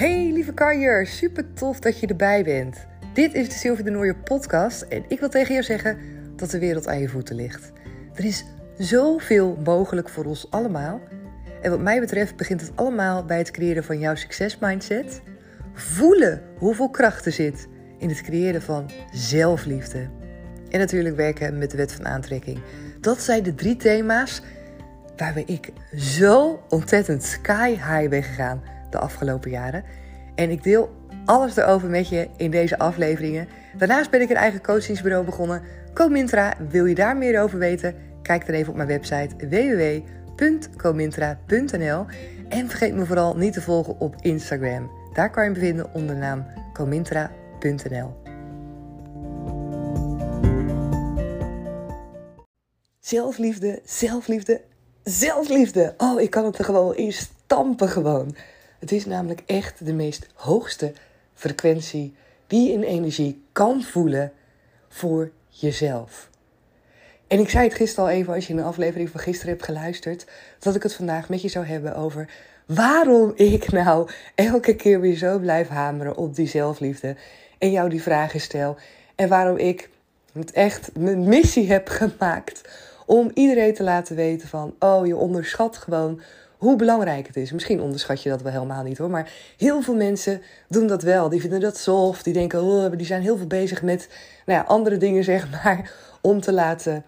Hey lieve kanjer, super tof dat je erbij bent. Dit is de Sylvie de Nooier podcast en ik wil tegen jou zeggen dat de wereld aan je voeten ligt. Er is zoveel mogelijk voor ons allemaal. En wat mij betreft begint het allemaal bij het creëren van jouw succesmindset. Voelen hoeveel kracht er zit in het creëren van zelfliefde. En natuurlijk werken met de wet van aantrekking. Dat zijn de drie thema's waar ik zo ontzettend sky high ben gegaan de afgelopen jaren. En ik deel alles erover met je in deze afleveringen. Daarnaast ben ik een eigen coachingsbureau begonnen. Comintra, wil je daar meer over weten? Kijk dan even op mijn website www.comintra.nl. En vergeet me vooral niet te volgen op Instagram. Daar kan je me vinden onder de naam comintra.nl. Zelfliefde, zelfliefde, zelfliefde. Oh, ik kan het er gewoon in stampen gewoon. Het is namelijk echt de meest hoogste frequentie die je in energie kan voelen voor jezelf. En ik zei het gisteren al even als je een aflevering van gisteren hebt geluisterd, dat ik het vandaag met je zou hebben over waarom ik nou elke keer weer zo blijf hameren op die zelfliefde en jou die vragen stel. En waarom ik het echt mijn missie heb gemaakt om iedereen te laten weten van, oh je onderschat gewoon hoe belangrijk het is. Misschien onderschat je dat wel helemaal niet hoor. Maar heel veel mensen doen dat wel. Die vinden dat soft. Die denken, oh, die zijn heel veel bezig met nou ja, andere dingen, zeg maar. Om te laten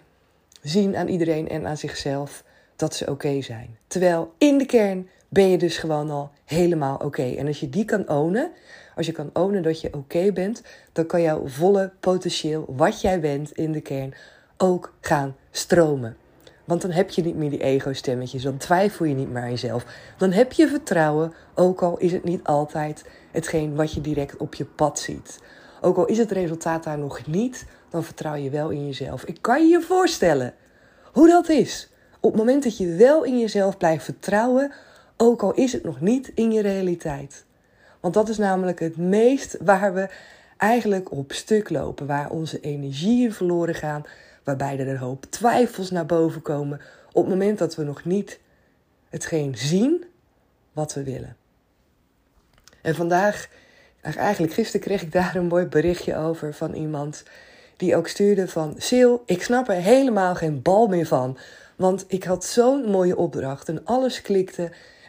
zien aan iedereen en aan zichzelf dat ze oké zijn. Terwijl in de kern ben je dus gewoon al helemaal oké. En als je die kan ownen, als je kan ownen dat je oké bent, dan kan jouw volle potentieel, wat jij bent in de kern, ook gaan stromen. Want dan heb je niet meer die ego-stemmetjes. Dan twijfel je niet meer aan jezelf. Dan heb je vertrouwen, ook al is het niet altijd hetgeen wat je direct op je pad ziet. Ook al is het resultaat daar nog niet, dan vertrouw je wel in jezelf. Ik kan je je voorstellen hoe dat is. Op het moment dat je wel in jezelf blijft vertrouwen, ook al is het nog niet in je realiteit. Want dat is namelijk het meest waar we eigenlijk op stuk lopen, waar onze energieën verloren gaan, waarbij er een hoop twijfels naar boven komen op het moment dat we nog niet hetgeen zien wat we willen. En vandaag, eigenlijk gisteren kreeg ik daar een mooi berichtje over van iemand die ook stuurde van Sil, ik snap er helemaal geen bal meer van. Want ik had zo'n mooie opdracht en alles klikte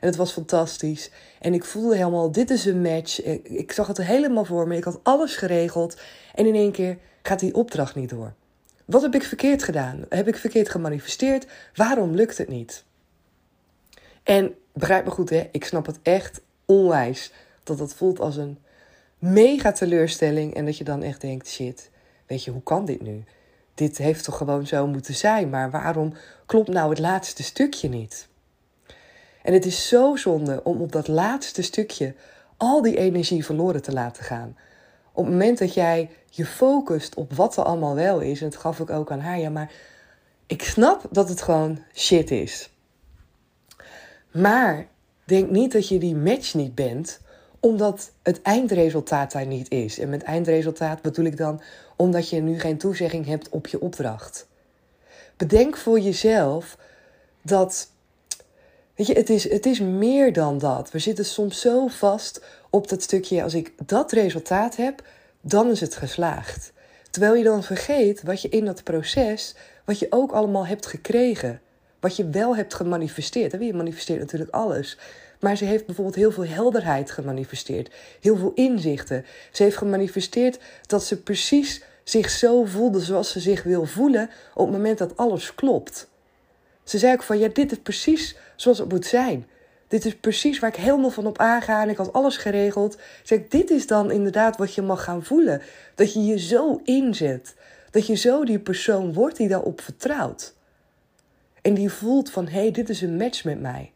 en het was fantastisch. En ik voelde helemaal, dit is een match. Ik, zag het helemaal voor me. Ik had alles geregeld. En in één keer gaat die opdracht niet door. Wat heb ik verkeerd gedaan? Heb ik verkeerd gemanifesteerd? Waarom lukt het niet? En begrijp me goed, hè? ik snap het echt onwijs dat dat voelt als een mega teleurstelling en dat je dan echt denkt: shit, weet je, hoe kan dit nu? Dit heeft toch gewoon zo moeten zijn, maar waarom klopt nou het laatste stukje niet? En het is zo zonde om op dat laatste stukje al die energie verloren te laten gaan. Op het moment dat jij je focust op wat er allemaal wel is, en dat gaf ik ook aan haar, ja, maar ik snap dat het gewoon shit is. Maar denk niet dat je die match niet bent, omdat het eindresultaat daar niet is. En met eindresultaat bedoel ik dan omdat je nu geen toezegging hebt op je opdracht. Bedenk voor jezelf dat. Weet je, het is, het is meer dan dat. We zitten soms zo vast op dat stukje, als ik dat resultaat heb, dan is het geslaagd. Terwijl je dan vergeet wat je in dat proces, wat je ook allemaal hebt gekregen. Wat je wel hebt gemanifesteerd. Je manifesteert natuurlijk alles. Maar ze heeft bijvoorbeeld heel veel helderheid gemanifesteerd. Heel veel inzichten. Ze heeft gemanifesteerd dat ze precies zich zo voelde zoals ze zich wil voelen op het moment dat alles klopt. Ze zei ook van, ja, dit is precies zoals het moet zijn. Dit is precies waar ik helemaal van op aanga en ik had alles geregeld. Zeg, dit is dan inderdaad wat je mag gaan voelen. Dat je je zo inzet. Dat je zo die persoon wordt die daarop vertrouwt. En die voelt van, hé, hey, dit is een match met mij.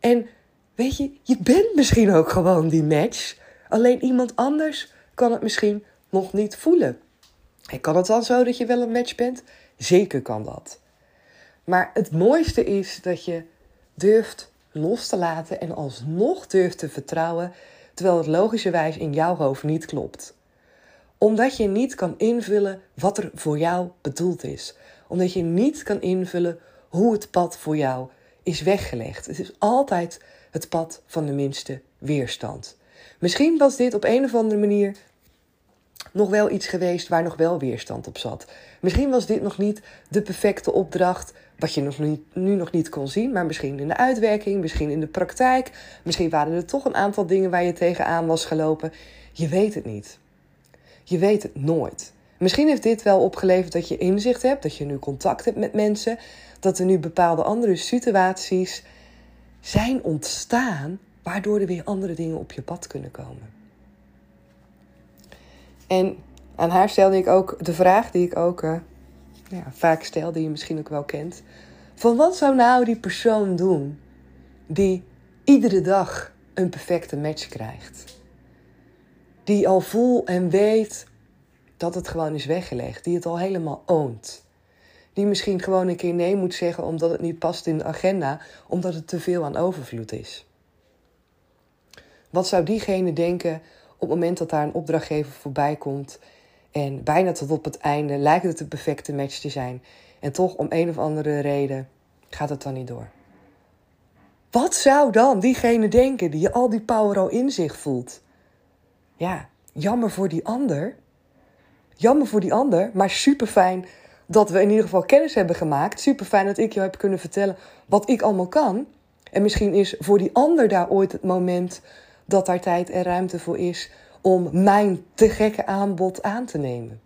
En weet je, je bent misschien ook gewoon die match. Alleen iemand anders kan het misschien nog niet voelen. En kan het dan zo dat je wel een match bent? Zeker kan dat. Maar het mooiste is dat je durft los te laten en alsnog durft te vertrouwen, terwijl het logischerwijs in jouw hoofd niet klopt. Omdat je niet kan invullen wat er voor jou bedoeld is. Omdat je niet kan invullen hoe het pad voor jou is weggelegd. Het is altijd het pad van de minste weerstand. Misschien was dit op een of andere manier nog wel iets geweest waar nog wel weerstand op zat. Misschien was dit nog niet de perfecte opdracht, wat je nog niet, nu nog niet kon zien, maar misschien in de uitwerking, misschien in de praktijk. Misschien waren er toch een aantal dingen waar je tegenaan was gelopen. Je weet het niet. Je weet het nooit. Misschien heeft dit wel opgeleverd dat je inzicht hebt, dat je nu contact hebt met mensen, dat er nu bepaalde andere situaties zijn ontstaan, waardoor er weer andere dingen op je pad kunnen komen. En aan haar stelde ik ook de vraag die ik ook uh, ja, vaak stel, die je misschien ook wel kent. Van wat zou nou die persoon doen die iedere dag een perfecte match krijgt? Die al voel en weet dat het gewoon is weggelegd. Die het al helemaal oont. Die misschien gewoon een keer nee moet zeggen omdat het niet past in de agenda, omdat het te veel aan overvloed is. Wat zou diegene denken op het moment dat daar een opdrachtgever voorbij komt en bijna tot op het einde lijkt het de perfecte match te zijn en toch om een of andere reden gaat het dan niet door? Wat zou dan diegene denken die je al die power al in zich voelt? Ja, jammer voor die ander. Jammer voor die ander, maar super fijn dat we in ieder geval kennis hebben gemaakt. Super fijn dat ik jou heb kunnen vertellen wat ik allemaal kan. En misschien is voor die ander daar ooit het moment dat daar tijd en ruimte voor is om mijn te gekke aanbod aan te nemen.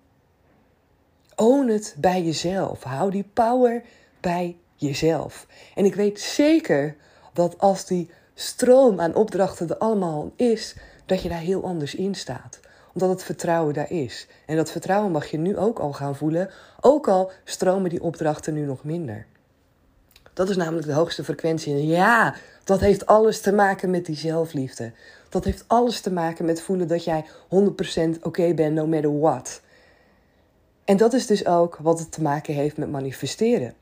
Own het bij jezelf. Hou die power bij jezelf. En ik weet zeker dat als die stroom aan opdrachten er allemaal is, dat je daar heel anders in staat omdat het vertrouwen daar is. En dat vertrouwen mag je nu ook al gaan voelen, ook al stromen die opdrachten nu nog minder. Dat is namelijk de hoogste frequentie. En ja, dat heeft alles te maken met die zelfliefde. Dat heeft alles te maken met voelen dat jij 100% oké bent, no matter what. En dat is dus ook wat het te maken heeft met manifesteren.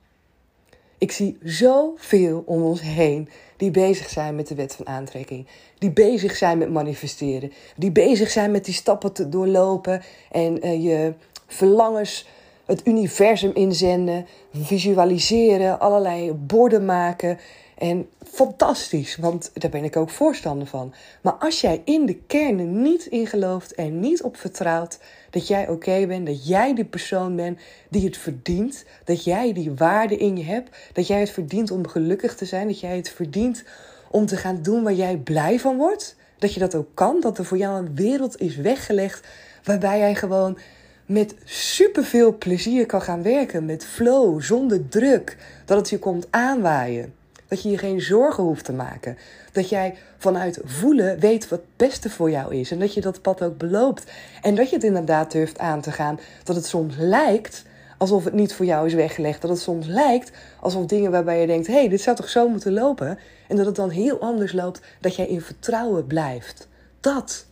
Ik zie zoveel om ons heen die bezig zijn met de wet van aantrekking. Die bezig zijn met manifesteren. Die bezig zijn met die stappen te doorlopen en uh, je verlangens het universum inzenden, visualiseren, allerlei borden maken. En fantastisch, want daar ben ik ook voorstander van. Maar als jij in de kern niet in gelooft en niet op vertrouwt dat jij oké bent, dat jij die persoon bent die het verdient, dat jij die waarde in je hebt, dat jij het verdient om gelukkig te zijn, dat jij het verdient om te gaan doen waar jij blij van wordt, dat je dat ook kan, dat er voor jou een wereld is weggelegd waarbij jij gewoon met superveel plezier kan gaan werken, met flow, zonder druk, dat het je komt aanwaaien. Dat je je geen zorgen hoeft te maken. Dat jij vanuit voelen weet wat het beste voor jou is. En dat je dat pad ook beloopt. En dat je het inderdaad durft aan te gaan. Dat het soms lijkt alsof het niet voor jou is weggelegd. Dat het soms lijkt alsof dingen waarbij je denkt: hé, hey, dit zou toch zo moeten lopen? En dat het dan heel anders loopt. Dat jij in vertrouwen blijft. Dat.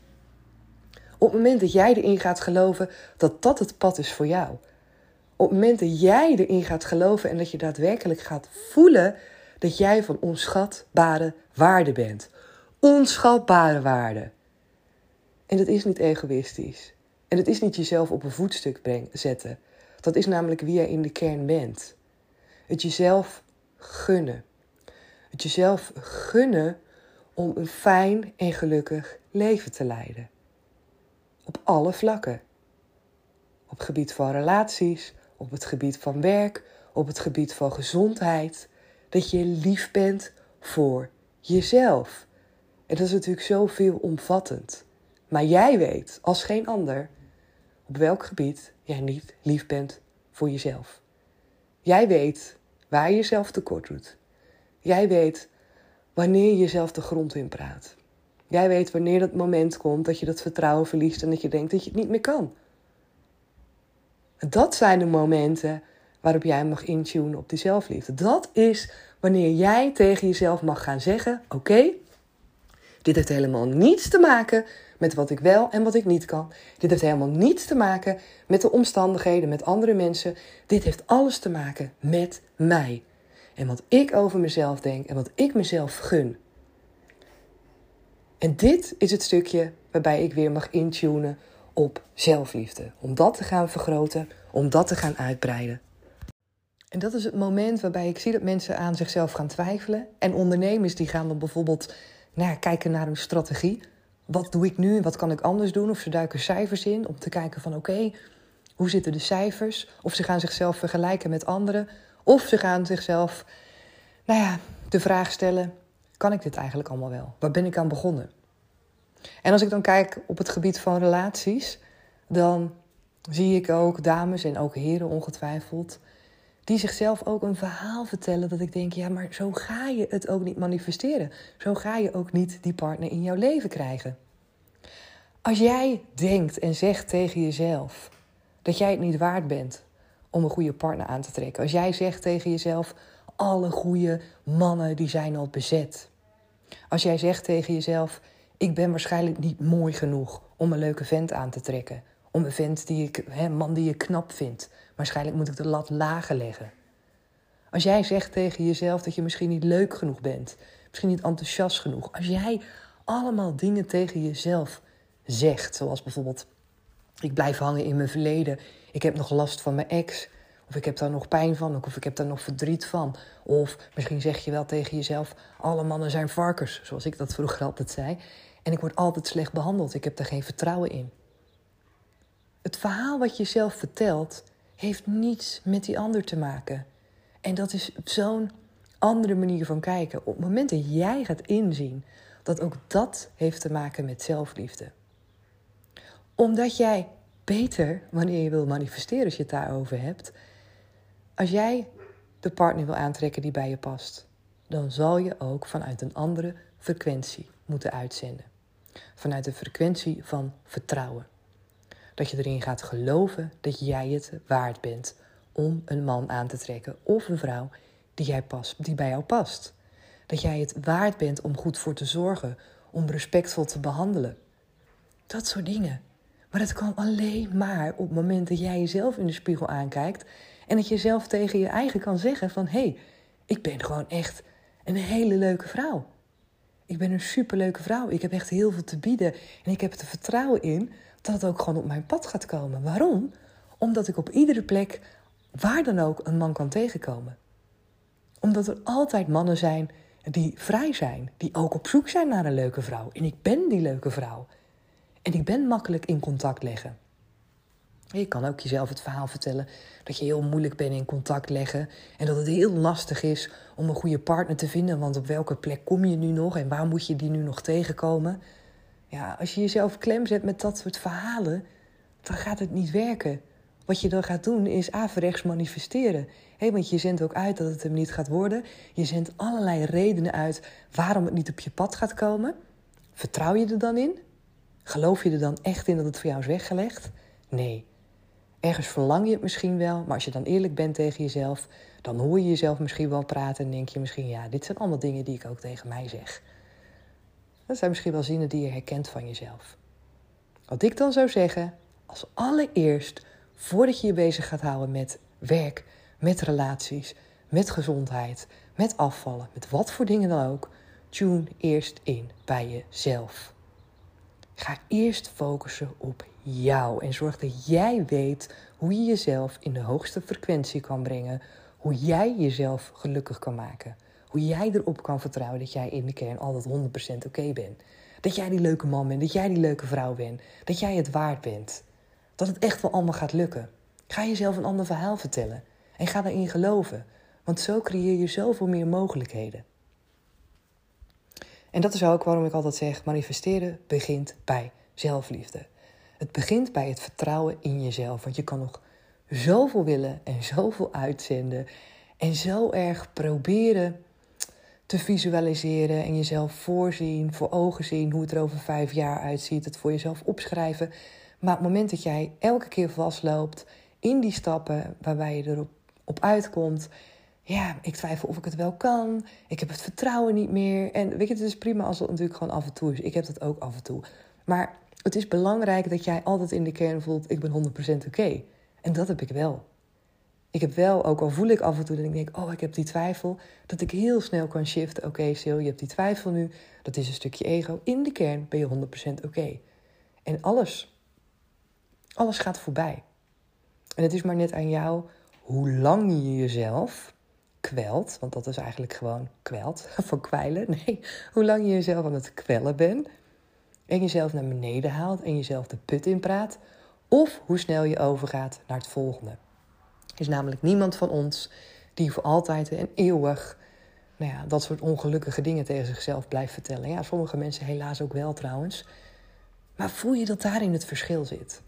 Op het moment dat jij erin gaat geloven dat dat het pad is voor jou. Op het moment dat jij erin gaat geloven en dat je daadwerkelijk gaat voelen dat jij van onschatbare waarde bent. Onschatbare waarde. En dat is niet egoïstisch. En dat is niet jezelf op een voetstuk zetten. Dat is namelijk wie jij in de kern bent. Het jezelf gunnen. Het jezelf gunnen om een fijn en gelukkig leven te leiden. Op alle vlakken. Op het gebied van relaties, op het gebied van werk, op het gebied van gezondheid, dat je lief bent voor jezelf. En dat is natuurlijk zo veelomvattend. Maar jij weet als geen ander op welk gebied jij niet lief bent voor jezelf. Jij weet waar je jezelf tekort doet. Jij weet wanneer je jezelf de grond in praat. Jij weet wanneer dat moment komt dat je dat vertrouwen verliest en dat je denkt dat je het niet meer kan. Dat zijn de momenten waarop jij mag intunen op die zelfliefde. Dat is wanneer jij tegen jezelf mag gaan zeggen: Oké, dit heeft helemaal niets te maken met wat ik wel en wat ik niet kan. Dit heeft helemaal niets te maken met de omstandigheden, met andere mensen. Dit heeft alles te maken met mij. En wat ik over mezelf denk en wat ik mezelf gun. En dit is het stukje waarbij ik weer mag intunen op zelfliefde. Om dat te gaan vergroten, om dat te gaan uitbreiden. En dat is het moment waarbij ik zie dat mensen aan zichzelf gaan twijfelen. En ondernemers die gaan dan bijvoorbeeld nou, kijken naar hun strategie. wat doe ik nu? Wat kan ik anders doen? Of ze duiken cijfers in om te kijken van oké, hoe zitten de cijfers? Of ze gaan zichzelf vergelijken met anderen. Of ze gaan zichzelf, nou ja, de vraag stellen: kan ik dit eigenlijk allemaal wel? Waar ben ik aan begonnen? En als ik dan kijk op het gebied van relaties, dan zie ik ook dames en ook heren ongetwijfeld, die zichzelf ook een verhaal vertellen dat ik denk, ja, maar zo ga je het ook niet manifesteren. Zo ga je ook niet die partner in jouw leven krijgen. Als jij denkt en zegt tegen jezelf dat jij het niet waard bent om een goede partner aan te trekken. Als jij zegt tegen jezelf, alle goede mannen die zijn al bezet. Als jij zegt tegen jezelf, ik ben waarschijnlijk niet mooi genoeg om een leuke vent aan te trekken. Om een vent die ik, hè, man die je knap vindt. Waarschijnlijk moet ik de lat lager leggen. Als jij zegt tegen jezelf dat je misschien niet leuk genoeg bent, misschien niet enthousiast genoeg. Als jij allemaal dingen tegen jezelf zegt, zoals bijvoorbeeld: ik blijf hangen in mijn verleden, ik heb nog last van mijn ex, of ik heb daar nog pijn van, of ik heb daar nog verdriet van. Of misschien zeg je wel tegen jezelf: alle mannen zijn varkens, zoals ik dat vroeger altijd zei. En ik word altijd slecht behandeld, ik heb daar geen vertrouwen in. Het verhaal wat je zelf vertelt, heeft niets met die ander te maken. En dat is zo'n andere manier van kijken. Op het moment dat jij gaat inzien dat ook dat heeft te maken met zelfliefde. Omdat jij beter, wanneer je wil manifesteren als je het daarover hebt, als jij de partner wil aantrekken die bij je past, dan zal je ook vanuit een andere frequentie moeten uitzenden. Vanuit de frequentie van vertrouwen. Dat je erin gaat geloven dat jij het waard bent om een man aan te trekken of een vrouw die, jij past, die bij jou past. Dat jij het waard bent om goed voor te zorgen, om respectvol te behandelen. Dat soort dingen. Maar dat kan alleen maar op het moment dat jij jezelf in de spiegel aankijkt en dat je zelf tegen je eigen kan zeggen van hé, hey, ik ben gewoon echt een hele leuke vrouw. Ik ben een superleuke vrouw. Ik heb echt heel veel te bieden. En ik heb er vertrouwen in dat het ook gewoon op mijn pad gaat komen. Waarom? Omdat ik op iedere plek, waar dan ook, een man kan tegenkomen. Omdat er altijd mannen zijn die vrij zijn, die ook op zoek zijn naar een leuke vrouw. En ik ben die leuke vrouw. En ik ben makkelijk in contact leggen. Je kan ook jezelf het verhaal vertellen dat je heel moeilijk bent in contact leggen. En dat het heel lastig is om een goede partner te vinden. Want op welke plek kom je nu nog en waar moet je die nu nog tegenkomen? Ja, als je jezelf klem zet met dat soort verhalen, dan gaat het niet werken. Wat je dan gaat doen is averechts manifesteren. Want je zendt ook uit dat het hem niet gaat worden. Je zendt allerlei redenen uit waarom het niet op je pad gaat komen. Vertrouw je er dan in? Geloof je er dan echt in dat het voor jou is weggelegd? Nee. Ergens verlang je het misschien wel, maar als je dan eerlijk bent tegen jezelf, dan hoor je jezelf misschien wel praten en denk je misschien, ja, dit zijn allemaal dingen die ik ook tegen mij zeg. Dat zijn misschien wel zinnen die je herkent van jezelf. Wat ik dan zou zeggen, als allereerst, voordat je je bezig gaat houden met werk, met relaties, met gezondheid, met afvallen, met wat voor dingen dan ook, tune eerst in bij jezelf. Ga eerst focussen op jou en zorg dat jij weet hoe je jezelf in de hoogste frequentie kan brengen, hoe jij jezelf gelukkig kan maken, hoe jij erop kan vertrouwen dat jij in de kern altijd 100% oké bent. Dat jij die leuke man bent, dat jij die leuke vrouw bent, dat jij het waard bent. Dat het echt wel allemaal gaat lukken. Ga jezelf een ander verhaal vertellen en ga daarin geloven, want zo creëer je zoveel meer mogelijkheden. En dat is ook waarom ik altijd zeg: manifesteren begint bij zelfliefde. Het begint bij het vertrouwen in jezelf. Want je kan nog zoveel willen en zoveel uitzenden. En zo erg proberen te visualiseren en jezelf voorzien, voor ogen zien hoe het er over vijf jaar uitziet. Het voor jezelf opschrijven. Maar het moment dat jij elke keer vastloopt in die stappen waarbij je erop op uitkomt. Ja, ik twijfel of ik het wel kan. Ik heb het vertrouwen niet meer. En weet je, het is prima als het natuurlijk gewoon af en toe is. Ik heb dat ook af en toe. Maar het is belangrijk dat jij altijd in de kern voelt: ik ben 100% oké. En dat heb ik wel. Ik heb wel, ook al voel ik af en toe dat ik denk: oh, ik heb die twijfel, dat ik heel snel kan shiften. Oké, Sil, je hebt die twijfel nu. Dat is een stukje ego. In de kern ben je 100% oké. En alles, alles gaat voorbij. En het is maar net aan jou hoe lang je jezelf kwelt, want dat is eigenlijk gewoon kwelt, van kwijlen. Nee, hoe lang je jezelf aan het kwellen bent en jezelf naar beneden haalt en jezelf de put in praat, of hoe snel je overgaat naar het volgende. Er is namelijk niemand van ons die voor altijd en eeuwig nou ja, dat soort ongelukkige dingen tegen zichzelf blijft vertellen. Ja, sommige mensen helaas ook wel trouwens. Maar voel je dat daarin het verschil zit?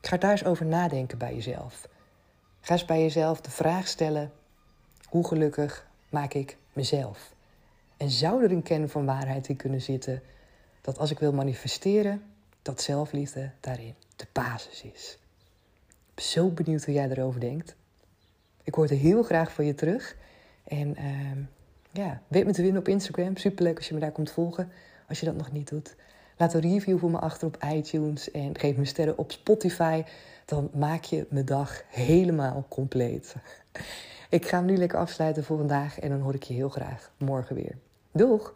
Ga daar eens over nadenken bij jezelf. Ga eens bij jezelf de vraag stellen: hoe gelukkig maak ik mezelf? En zou er een kern van waarheid in kunnen zitten dat als ik wil manifesteren, dat zelfliefde daarin de basis is? Ik ben zo benieuwd hoe jij erover denkt. Ik hoor heel graag van je terug. En uh, ja, weet me te winnen op Instagram. Superleuk als je me daar komt volgen. Als je dat nog niet doet. Laat een review voor me achter op iTunes en geef me sterren op Spotify. Dan maak je mijn dag helemaal compleet. Ik ga hem nu lekker afsluiten voor vandaag en dan hoor ik je heel graag morgen weer. Doeg!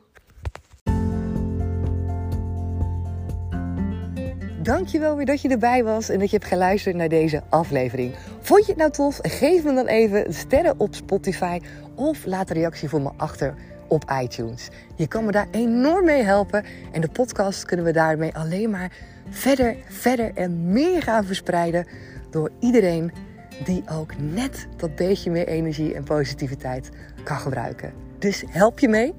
Dankjewel weer dat je erbij was en dat je hebt geluisterd naar deze aflevering. Vond je het nou tof? Geef me dan even sterren op Spotify of laat een reactie voor me achter op iTunes. Je kan me daar enorm mee helpen en de podcast kunnen we daarmee alleen maar verder, verder en meer gaan verspreiden door iedereen die ook net dat beetje meer energie en positiviteit kan gebruiken. Dus help je mee?